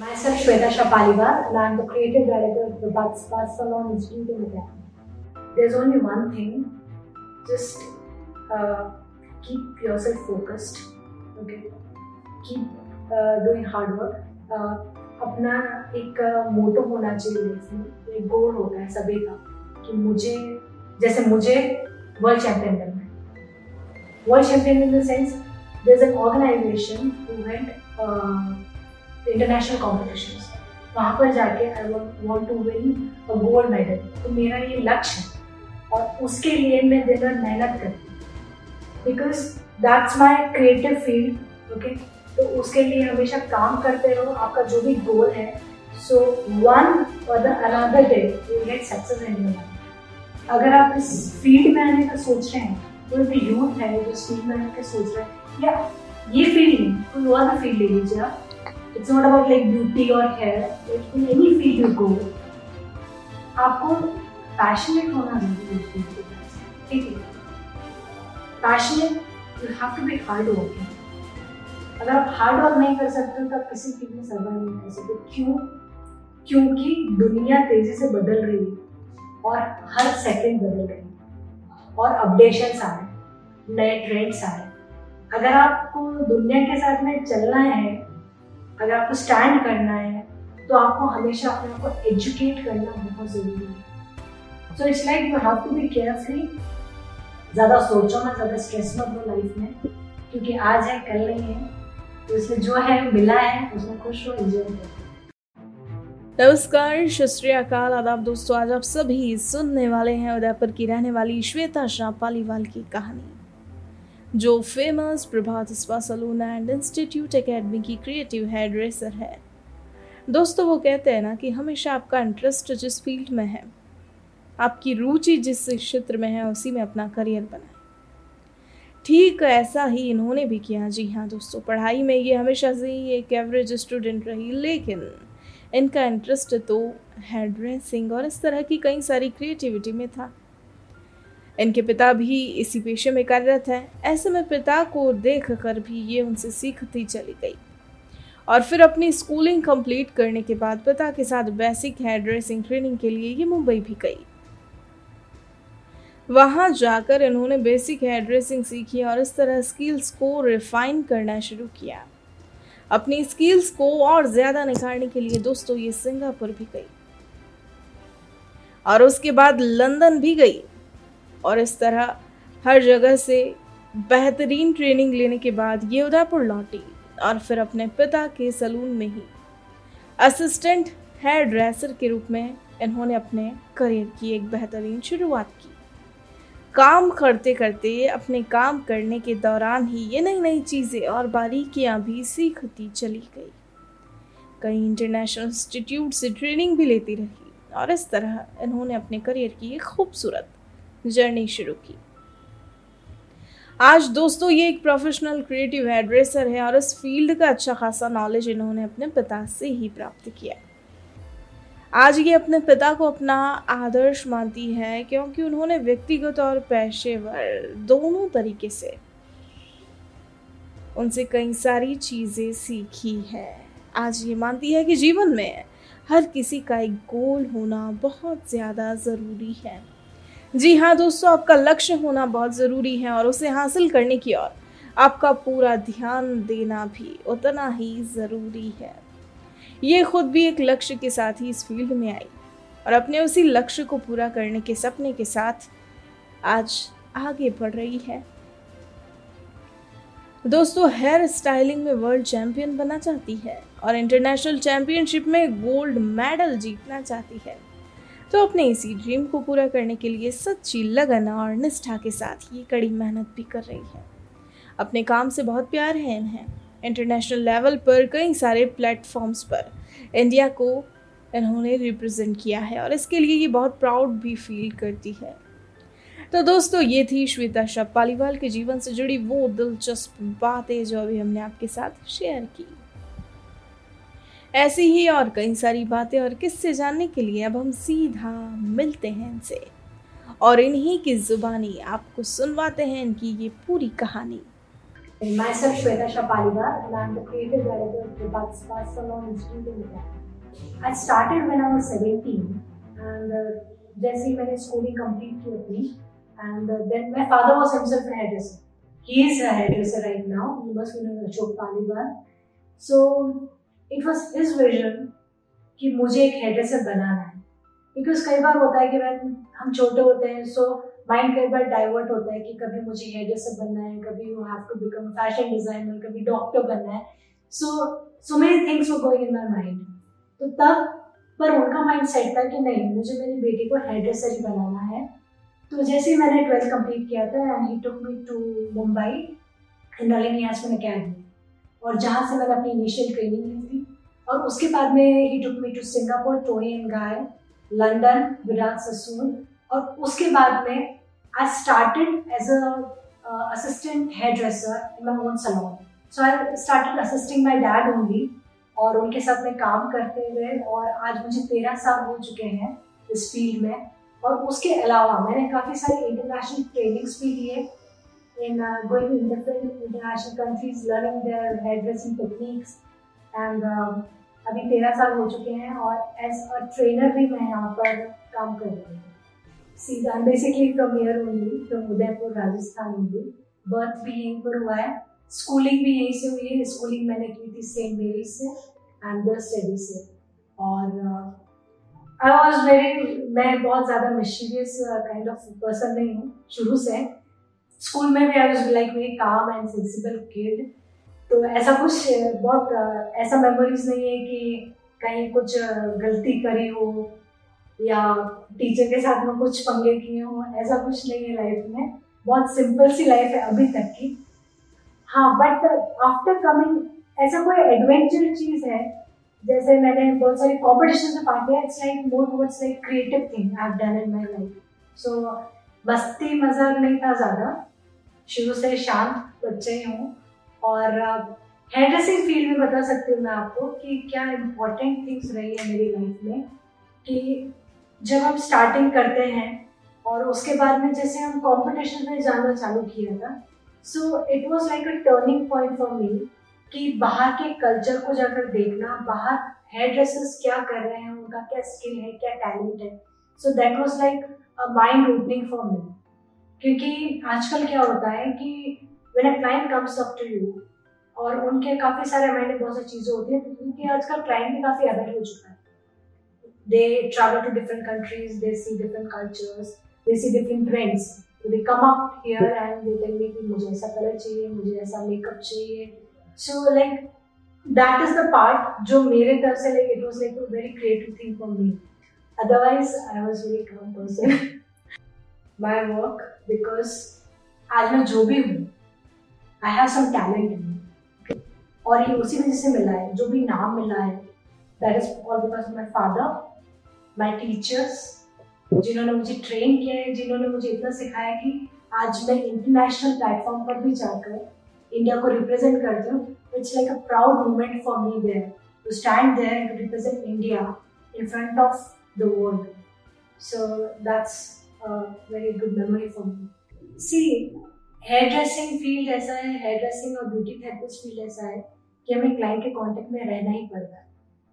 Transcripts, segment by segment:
Myself Shweta Shapaliwal and I'm the creative director of the Bud Spa Salon Institute in Canada. There's only one thing, just uh, keep yourself focused, okay? Keep uh, doing hard work. Uh, अपना एक मोटो होना चाहिए life में एक गोल होता है सभी का कि मुझे जैसे मुझे वर्ल्ड चैंपियन करना है world champion in the sense there is an organization who went international competition वहाँ पर जाके I want to win a gold medal तो मेरा ये लक्ष्य है। और उसके लिए मैं दिन रात मेहनत करती हूँ। Because that's my creative field okay तो उसके लिए हमेशा काम करते रहो। आपका जो भी गोल है सो वन और the another day you get success in your life अगर आप इस फ़ील्ड में आने का सोच रहे हैं, कोई भी यूथ है, जो फ़ील्ड में आने का सोच रहे हैं, या ये फ़ील्ड नहीं, कोई और फ़ील्ड ले लीजिए आप। It's not about like beauty or hair. Like in any field you go, आपको पैशनेट होना ज़रूरी है फ़ील्ड ठीक है? Passionate you have to be hard working अगर आप हार्ड वर्क नहीं कर सकते तो आप किसी फ़ील्ड में सर्वाइव नहीं कर सकते। क्यों? क्योंकि दुनिया तेज़ी से बदल रही है और हर सेकंड बदल रही है। और अपडेशन आ रहे नए ट्रेंड्स आ रहे अगर आपको दुनिया के साथ में चलना है अगर आपको स्टैंड करना है तो आपको हमेशा अपने आप को एजुकेट करना बहुत ज़रूरी है। So it's like you have to be carefully ज़्यादा सोचो मत, ज़्यादा स्ट्रेस मत लो लाइफ में, क्योंकि आज है, कल नहीं है। तो इसमें जो है, मिला है, उसमें खुश हो एंजॉय करो। नमस्कार अकाल, आदाब दोस्तों, आज आप सभी सुनने वाले हैं उदयपुर की रहने वाली श्वेता शाह पालीवाल की कहानी। जो famous Prabhat spa salon and institute academy की क्रिएटिव हेयर ड्रेसर है। दोस्तों, वो कहते हैं ना कि हमेशा आपका इंटरेस्ट जिस फ़ील्ड में है, आपकी रुचि जिस क्षेत्र में है, उसी में अपना करियर बनाए। ठीक ऐसा ही इन्होंने भी किया। जी हाँ दोस्तों, पढ़ाई में ये हमेशा से ही एक एवरेज स्टूडेंट रही, लेकिन इनका इंटरेस्ट तो हेयर ड्रेसिंग और इस तरह की कई सारी क्रिएटिविटी में था। इनके पिता भी इसी पेशे में कार्यरत हैं। ऐसे में पिता को देख कर भी ये उनसे सीखती चली गई। और फिर अपनी स्कूलिंग कंप्लीट करने के बाद पिता के साथ बेसिक हेयर ड्रेसिंग ट्रेनिंग के लिए ये मुंबई भी गई। वहाँ जाकर इन्होंने बेसिक हेयर ड्रेसिंग सीखी और इस तरह स्किल्स को रिफाइन करना शुरू किया। अपनी स्किल्स को और ज़्यादा निखारने के लिए दोस्तों ये सिंगापुर भी गई। और उसके बाद लंदन भी गई। और इस तरह हर जगह से बेहतरीन ट्रेनिंग लेने के बाद ये उदयपुर लौटी और फिर अपने पिता के सलून में ही असिस्टेंट हेयर ड्रेसर के रूप में इन्होंने अपने करियर की एक बेहतरीन शुरुआत की। काम करते करते, अपने काम करने के दौरान ही ये नई नई चीज़ें और बारीकियाँ भी सीखती चली गई। कई इंटरनेशनल इंस्टीट्यूट से ट्रेनिंग भी लेती रही और इस तरह इन्होंने अपने करियर की एक खूबसूरत जर्नी शुरू की। आज दोस्तों ये एक प्रोफेशनल क्रिएटिव हेयर है और इस फ़ील्ड का अच्छा खासा नॉलेज इन्होंने अपने पिता से ही प्राप्त किया आज ये अपने पिता को अपना आदर्श मानती है क्योंकि उन्होंने व्यक्तिगत और पेशेवर दोनों तरीके से उनसे कई सारी चीज़ें सीखी है। आज ये मानती है कि जीवन में हर किसी का एक गोल होना बहुत ज़्यादा ज़रूरी है। जी हाँ दोस्तों, आपका लक्ष्य होना बहुत ज़रूरी है और उसे हासिल करने की ओर आपका पूरा ध्यान देना भी उतना ही ज़रूरी है। ये खुद भी एक लक्ष्य के साथ ही इस फ़ील्ड में आई और अपने उसी लक्ष्य को पूरा करने के सपने के साथ आज आगे बढ़ रही है। दोस्तों, हेयर स्टाइलिंग में वर्ल्ड चैंपियन बनना चाहती है और इंटरनेशनल चैंपियनशिप में गोल्ड मेडल जीतना चाहती है। तो अपने इसी ड्रीम को पूरा करने के लिए सच्ची लगन और निष्ठा के साथ ये कड़ी मेहनत भी कर रही है। अपने काम से बहुत प्यार है इन्हें। इंटरनेशनल लेवल पर कई सारे प्लेटफॉर्म्स पर इंडिया को इन्होंने रिप्रेजेंट किया है और इसके लिए ये बहुत प्राउड भी फील करती है। तो दोस्तों, ये थी श्वेता शाह पालीवाल के जीवन से जुड़ी वो दिलचस्प बातें जो अभी हमने आपके साथ शेयर की। ऐसी ही और कई सारी बातें और किस्से जानने के लिए अब हम सीधा मिलते हैं इनसे। और इन्हीं की जुबानी आपको सुनवाते हैं इनकी ये पूरी कहानी। the creative director of the Bud Spa Salon Institute in was 17 and uh, जैसे मैंने स्कूलिंग कंप्लीट की अपनी and then my father was himself hairdresser is hairdresser right now you must be Ashok Paliwal so it was his vision कि मुझे एक hairdresser बनाना है। Because कई बार होता है कि वैन हम छोटे होते हैं सो माइंड कई बार डाइवर्ट होता है कि कभी मुझे हेयर ड्रेसर बनना है, कभी you have to become fashion designer कभी डॉक्टर बनना है। सो सो मेनी थिंग्स वो गोइंग इन माई माइंड तो तब पर उनका माइंड सेट था कि नहीं, मुझे मेरी बेटी को हेयर ड्रेसर ही बनाना है। तो जैसे ही मैंने ट्वेल्थ कंप्लीट किया था and he took me to Mumbai in Yasmin academy और जहाँ से मैंने अपनी इनिशियल ट्रेनिंग ली और उसके बाद में he took me to Singapore Toni and Guy London Virat Sassoon और उसके बाद में I started as assistant hair dresser in my own salon so I start assisting my dad only और उनके साथ में काम करते हुए और आज मुझे तेरह साल हो चुके हैं इस फ़ील्ड में। और उसके अलावा मैंने काफ़ी सारे इंटरनेशनल ट्रेनिंग्स भी लिए in going in different international countries learning their hair dressing techniques and अभी तेरह साल हो चुके हैं और एज अ ट्रेनर भी मैं यहाँ पर काम कर रही हूँ। See, I'm basically from here only, from Udaipur, Rajasthan only. Birth भी यहीं पर हुआ है। स्कूलिंग भी यहीं से हुई है। स्कूलिंग मैंने की थी सेंट मेरी से एंड द स्टडी से। और आई वॉज़ वेरी मैं बहुत ज़्यादा मिशीरियस काइंड ऑफ़ पर्सन नहीं हूँ शुरू से। स्कूल में भी I was like very calm and sensible kid तो ऐसा कुछ बहुत ऐसा मेमोरीज नहीं है कि कहीं कुछ गलती करी हो या टीचर के साथ में कुछ पंगे किए हो, ऐसा कुछ नहीं है लाइफ में। बहुत सिंपल सी लाइफ है अभी तक की। हाँ बट आफ्टर कमिंग ऐसा कोई एडवेंचर चीज़ है? जैसे मैंने बहुत सारी कॉम्पिटिशन में पार्ट लिया it's like more towards like creative thing I have done in my life so मस्ती मज़ाक नहीं था ज़्यादा। शुरू से शांत बच्चे ही हूँ। और हेयर ड्रेसिंग फ़ील्ड में बता सकती हूँ मैं आपको कि क्या इम्पोर्टेंट थिंग्स रही है मेरी लाइफ में कि जब हम स्टार्टिंग करते हैं और उसके बाद में जैसे हम कंपटीशन में जाना चालू किया था so it was like a turning point for me कि बाहर के कल्चर को जाकर देखना, बाहर हेयर ड्रेसेस क्या कर रहे हैं, उनका क्या स्किल है, क्या टैलेंट है। So that was like a mind opening for me क्योंकि आजकल क्या होता है कि when a client comes up to you और उनके काफ़ी सारे माइंड बहुत सारी चीज़ें होती हैं क्योंकि आजकल क्लाइंट भी काफ़ी अवेयर हो चुका है। Travel to different countries, they see different cultures, they see different trends. So they come up here and they tell me कि मुझे ऐसा कलर चाहिए मुझे ऐसा मेकअप चाहिए। So like that is the part जो मेरे तरफ़ से like it was like a very creative thing for me otherwise I was very calm person my work because आज मैं जो भी हूँ I have some talent in और ये उसी वजह से मिला है, जो भी नाम मिला है that is all because my father my teachers जिन्होंने मुझे ट्रेन किया है, जिन्होंने मुझे इतना सिखाया कि आज मैं इंटरनेशनल प्लेटफॉर्म पर भी जाकर इंडिया को रिप्रेजेंट करती हूँ। It's like a proud moment for me there to stand there and to represent India in front of the world so that's very good memory for me see hair dressing field ऐसा है hair dressing और beauty therapist field ऐसा है कि हमें client के contact में रहना ही पड़ता है।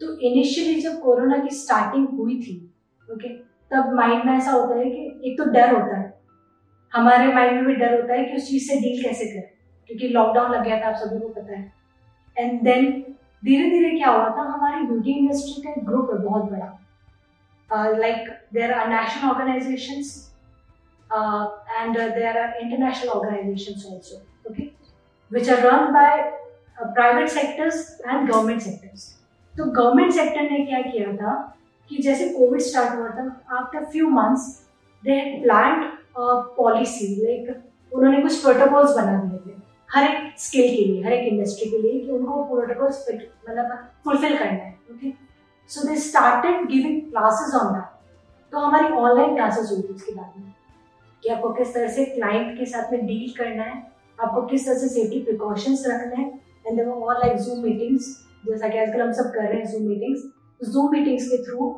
तो इनिशियली जब कोरोना की स्टार्टिंग हुई थी ओके तब माइंड में ऐसा होता है कि एक तो डर होता है। हमारे माइंड में भी डर होता है कि उस चीज़ से डील कैसे करें, क्योंकि लॉकडाउन लग गया था, आप सभी को पता है। एंड देन धीरे धीरे क्या हुआ था, हमारी ब्यूटी इंडस्ट्री का एक ग्रुप है बहुत बड़ा। Like there are national organization and there are international organization also okay which are run by private sectors and government sectors तो गवर्नमेंट सेक्टर ने क्या किया था कि जैसे कोविड स्टार्ट हुआ था after few months they plan policy like उन्होंने कुछ प्रोटोकॉल्स बना दिए थे, हर एक स्किल के लिए, हर एक इंडस्ट्री के लिए कि उनको प्रोटोकॉल्स मतलब फुलफिल करना है okay so they started giving classes on that तो हमारी ऑनलाइन क्लासेस हुई थी उसके बाद में। कि आपको किस तरह से क्लाइंट के साथ में डील करना है, आपको किस तरह से सेफ्टी प्रिकॉशंस रखना है and they were all like Zoom meetings जैसा कि आजकल हम सब कर रहे हैं जूम मीटिंग्स जूम मीटिंग्स के थ्रू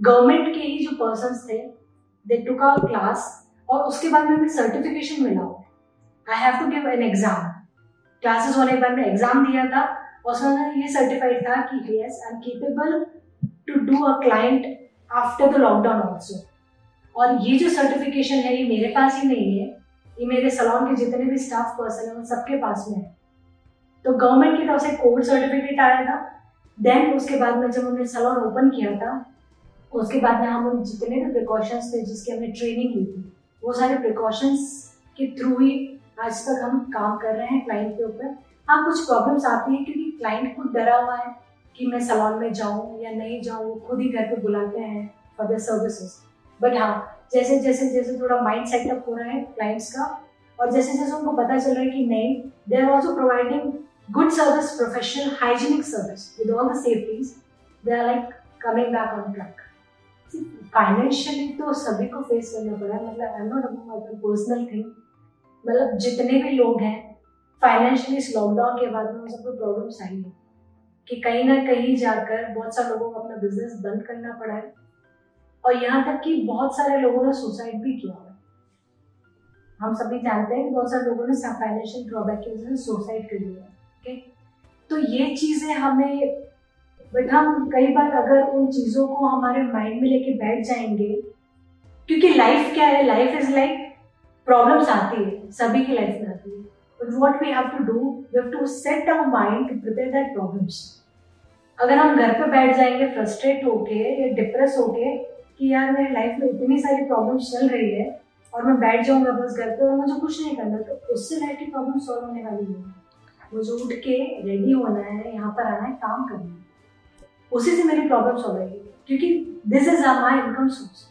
गवर्नमेंट के ही जो पर्सन थे दे टुक आवर क्लास और उसके बाद में हमें सर्टिफिकेशन मिला I have to give an exam classes होने के बाद में एग्ज़ाम दिया था, और उसमें ये सर्टिफाइड था कि yes I am capable to do a client after the lockdown also और ये जो सर्टिफिकेशन है, ये मेरे पास ही नहीं है। ये मेरे सलोन के जितने भी स्टाफ पर्सन है, उन सबके पास में है। तो गवर्नमेंट की तरफ़ से कोविड सर्टिफिकेट आया था। देन उसके बाद में जब उन्होंने सलोन ओपन किया था, उसके बाद में हम उन जितने भी प्रिकॉशंस थे, जिसकी हमने ट्रेनिंग ली थी, वो सारे प्रिकॉशंस के थ्रू ही आज तक हम काम कर रहे हैं क्लाइंट के ऊपर। हाँ कुछ प्रॉब्लम्स आती है क्योंकि क्लाइंट खुद डरा हुआ है कि मैं सलोन में जाऊँ या नहीं जाऊँ खुद ही घर पे बुलाते हैं फॉर द सर्विसेज़ बट हाँ जैसे जैसे जैसे थोड़ा माइंड सेटअप हो रहा है क्लाइंट्स का, और जैसे जैसे उनको पता चल रहा है कि नहीं they are also providing good service professional hygienic service with all the safeties they are like coming back on track financially तो सभी को फेस करना पड़ा मतलब I not about personal thing मतलब जितने भी लोग हैं फाइनेंशियली इस लॉकडाउन के बाद में उन सबको प्रॉब्लम्स आई है कि कहीं ना कहीं जाकर बहुत सारे लोगों को अपना बिज़नेस बंद करना पड़ा है। और यहाँ तक कि बहुत सारे लोगों ने सुसाइड भी किया है। हम सभी जानते हैं बहुत सारे लोगों ने फाइनेंशियल ड्रॉबैक की वजह से सुसाइड कर लिया ओके तो ये चीज़ें हमें बट हम कई बार अगर उन चीज़ों को हमारे माइंड में लेके बैठ जाएँगे, क्योंकि लाइफ क्या है? लाइफ इज़ लाइक प्रॉब्लम्स आती है, सभी की लाइफ में आती है। But what we have to do we have to set our mind to prepare that problems अगर हम घर पे बैठ जाएँगे फ्रस्ट्रेट होके, या डिप्रेस होके कि यार मेरी लाइफ में इतनी सारी प्रॉब्लम्स चल रही है और मैं बैठ जाऊँगा बस घर पे और मुझे कुछ नहीं करना तो उससे लाइफ की प्रॉब्लम सॉल्व होने वाली नहीं मुझे उठ के रेडी होना है, यहाँ पर आना है, काम करना है। उसी से मेरी प्रॉब्लम सॉल्व होगी, क्योंकि this is my income source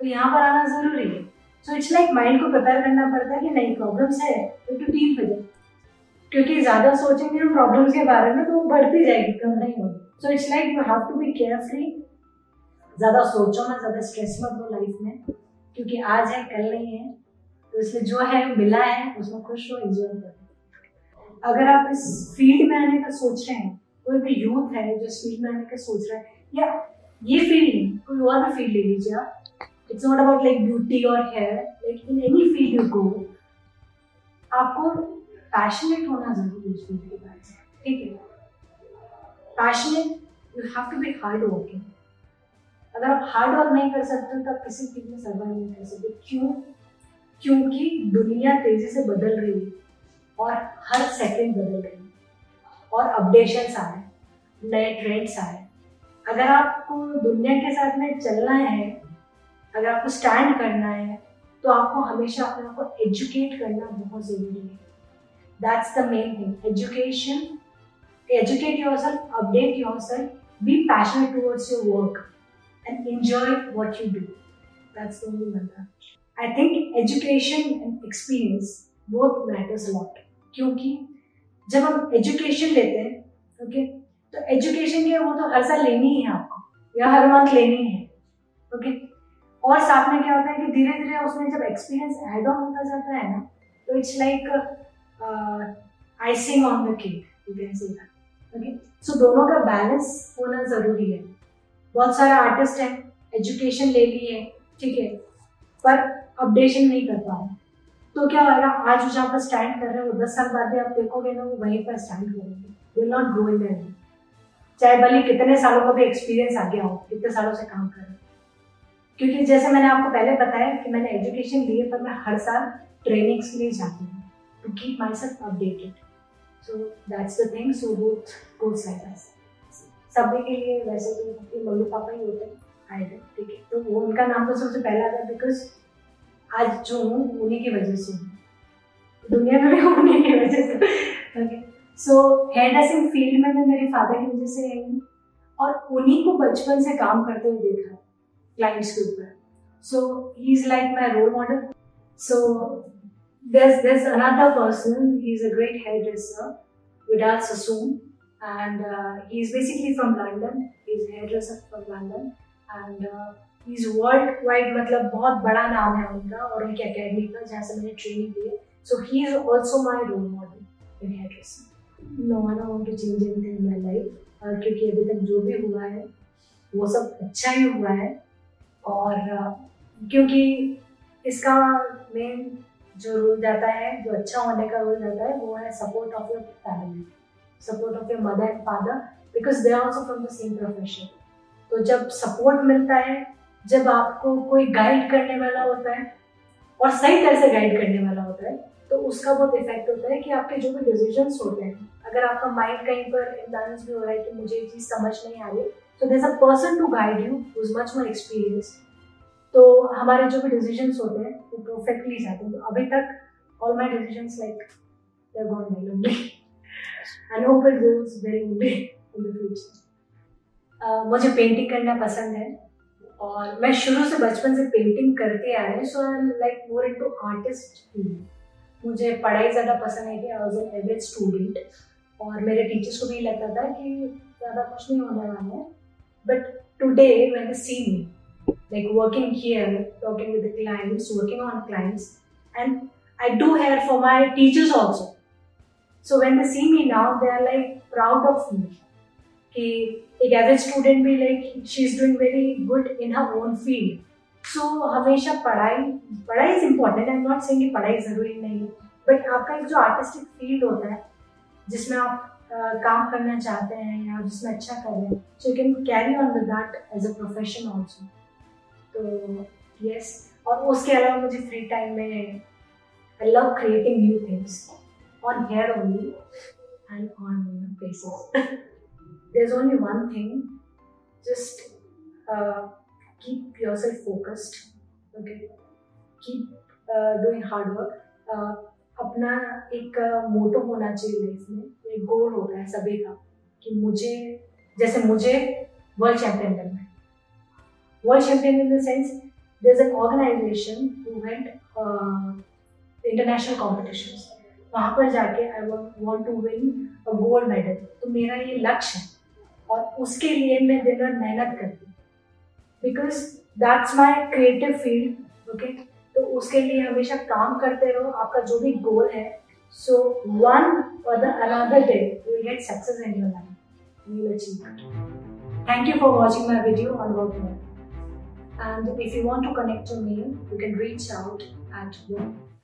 तो यहाँ पर आना ज़रूरी है। सो इट्स लाइक माइंड को प्रिपेयर करना पड़ता है कि नहीं प्रॉब्लम्स है तो डील विद क्योंकि ज़्यादा सोचेंगे हम प्रॉब्लम्स के बारे में तो बढ़ती जाएगी, कम नहीं होगी। So it's like you have to be carefully ज़्यादा सोचो ना ज़्यादा स्ट्रेस मत हो लाइफ में, क्योंकि आज है, कल नहीं है। तो इसलिए जो है, मिला है, उसमें खुश हो एंजॉय करो। अगर आप इस फ़ील्ड में आने का सोच रहे हैं, कोई भी यूथ है जो इस फ़ील्ड में आने का सोच रहा है, या ये फ़ील्ड नहीं, कोई और भी फ़ील्ड ले लीजिए आप। It's not about like beauty और hair like in any field you go आपको पैशनेट होना ज़रूरी है इस फ़ील्ड के बारे में। ठीक है? Passionate you have to be hard working अगर आप हार्ड वर्क नहीं कर सकते तो आप किसी फ़ील्ड में सर्वाइव नहीं कर सकते। क्यों? क्योंकि दुनिया तेज़ी से बदल रही है और हर सेकंड बदल रही है। और अपडेशन आए, नए ट्रेंड्स आए। अगर आपको दुनिया के साथ में चलना है, अगर आपको स्टैंड करना है तो आपको हमेशा अपने आप को एजुकेट करना बहुत ज़रूरी है। That's the main thing education educate yourself update yourself be passionate towards your work and enjoy what you do. That's the only mantra. I think education and experience both matters a lot. क्योंकि जब हम education लेते हैं okay तो education के वो तो हर साल लेनी ही है आपको, या हर मंथ लेनी है ओके और साथ में क्या होता है कि धीरे धीरे उसमें जब एक्सपीरियंस एड ऑन होता जाता है ना तो it's like icing on the cake you can say okay so दोनों का बैलेंस होना ज़रूरी है बहुत सारे आर्टिस्ट हैं एजुकेशन ले ली है, ठीक है, पर अपडेशन नहीं कर पा रहे। तो क्या होगा, आज जहाँ पर स्टैंड कर रहे हो दस साल बाद भी आप देखोगे ना, वो वहीं पर स्टैंड करेंगे विल नॉट ग्रो इन चाहे भले कितने सालों का भी एक्सपीरियंस आ गया हो, कितने सालों से काम कर रहे क्योंकि जैसे मैंने आपको पहले बताया कि मैंने एजुकेशन ली है, पर मैं हर साल ट्रेनिंग्स के लिए जाती हूँ to keep myself updated so that's the thing so both like that सभी के लिए वैसे तो उनके मम्मी पापा ही होते हैं थे, ठीक है। तो वो उनका नाम तो सबसे पहला था बिकॉज़ आज जो हूँ, उन्हीं की वजह से दुनिया में भी उन्हीं की वजह से। Okay so hair dressing field में मैं मेरे फादर की वजह से आई हूँ और उन्हीं को बचपन से काम करते हुए देखा क्लाइंट्स के ऊपर। So he is like my role model so there's there's another person he's a great hairdresser, Vidal Sassoon. And uh, he's basically from London. He's a hairdresser from London. And uh, he's world wide मतलब बहुत बड़ा नाम है उनका और उनकी academy का जहाँ से मैंने ट्रेनिंग ली है so he is also my role model in hair dressing no I want to change anything in my life और क्योंकि अभी तक जो भी हुआ है वो सब अच्छा ही हुआ है और क्योंकि इसका मेन जो रोल जाता है जो अच्छा होने का रोल जाता है वो है support of your family support of your mother and father because they are also from the same profession तो जब सपोर्ट मिलता है, जब आपको कोई गाइड करने वाला होता है, और सही तरह से गाइड करने वाला होता है तो उसका बहुत इफ़ेक्ट होता है कि आपके जो भी डिसीज़न होते हैं, अगर आपका माइंड कहीं पर इम्बेलेंस भी हो रहा है कि मुझे ये चीज़ समझ नहीं आ रही तो there a person to guide you much more experience तो हमारे जो भी डिसीज़न होते हैं, वो परफेक्टली जाते हैं। तो अभी तक all my decision like gone well only. And hope it goes well only in the future. Uh, मुझे पेंटिंग करना पसंद है। और मैं शुरू से बचपन से पेंटिंग करते आ रहे हैं so I am like more into artist मुझे पढ़ाई ज़्यादा पसंद है कि I was an average student और मेरे टीचर्स को भी लगता था कि ज़्यादा कुछ नहीं होने वाला है। But today when they see me like working here, clients with the clients, working on clients, and I do hair for So when they see me now, they are like proud of me. कि एक average student भी like she is doing very good in her own field so हमेशा पढ़ाई पढ़ाई is important I am not saying कि पढ़ाई ज़रूरी नहीं है बट आपका एक जो आर्टिस्टिक फ़ील्ड होता है जिसमें आप काम करना चाहते हैं या जिसमें अच्छा कर रहे हैं so you can carry on with that as a profession also तो यस और उसके अलावा मुझे फ्री टाइम में I love creating new things on hair only and on faces there's only one thing. Just uh, keep yourself focused okay? Keep uh, doing hard work. Uh, अपना एक मोटो uh, होना चाहिए life में एक गोल होता है सभी का कि मुझे जैसे मुझे वर्ल्ड चैंपियन बनना है। World champion in the sense there is an organization who went international competition वहाँ पर जाके I want to win a gold medal तो मेरा ये लक्ष्य है। और उसके लिए मैं दिन रात मेहनत करती हूँ। Because that's my creative field okay तो उसके लिए हमेशा काम करते रहो। आपका जो भी गोल है so one or the other day you will get success in your life you will achieve thank you for watching my video on work and if you want to connect to me you can reach out at work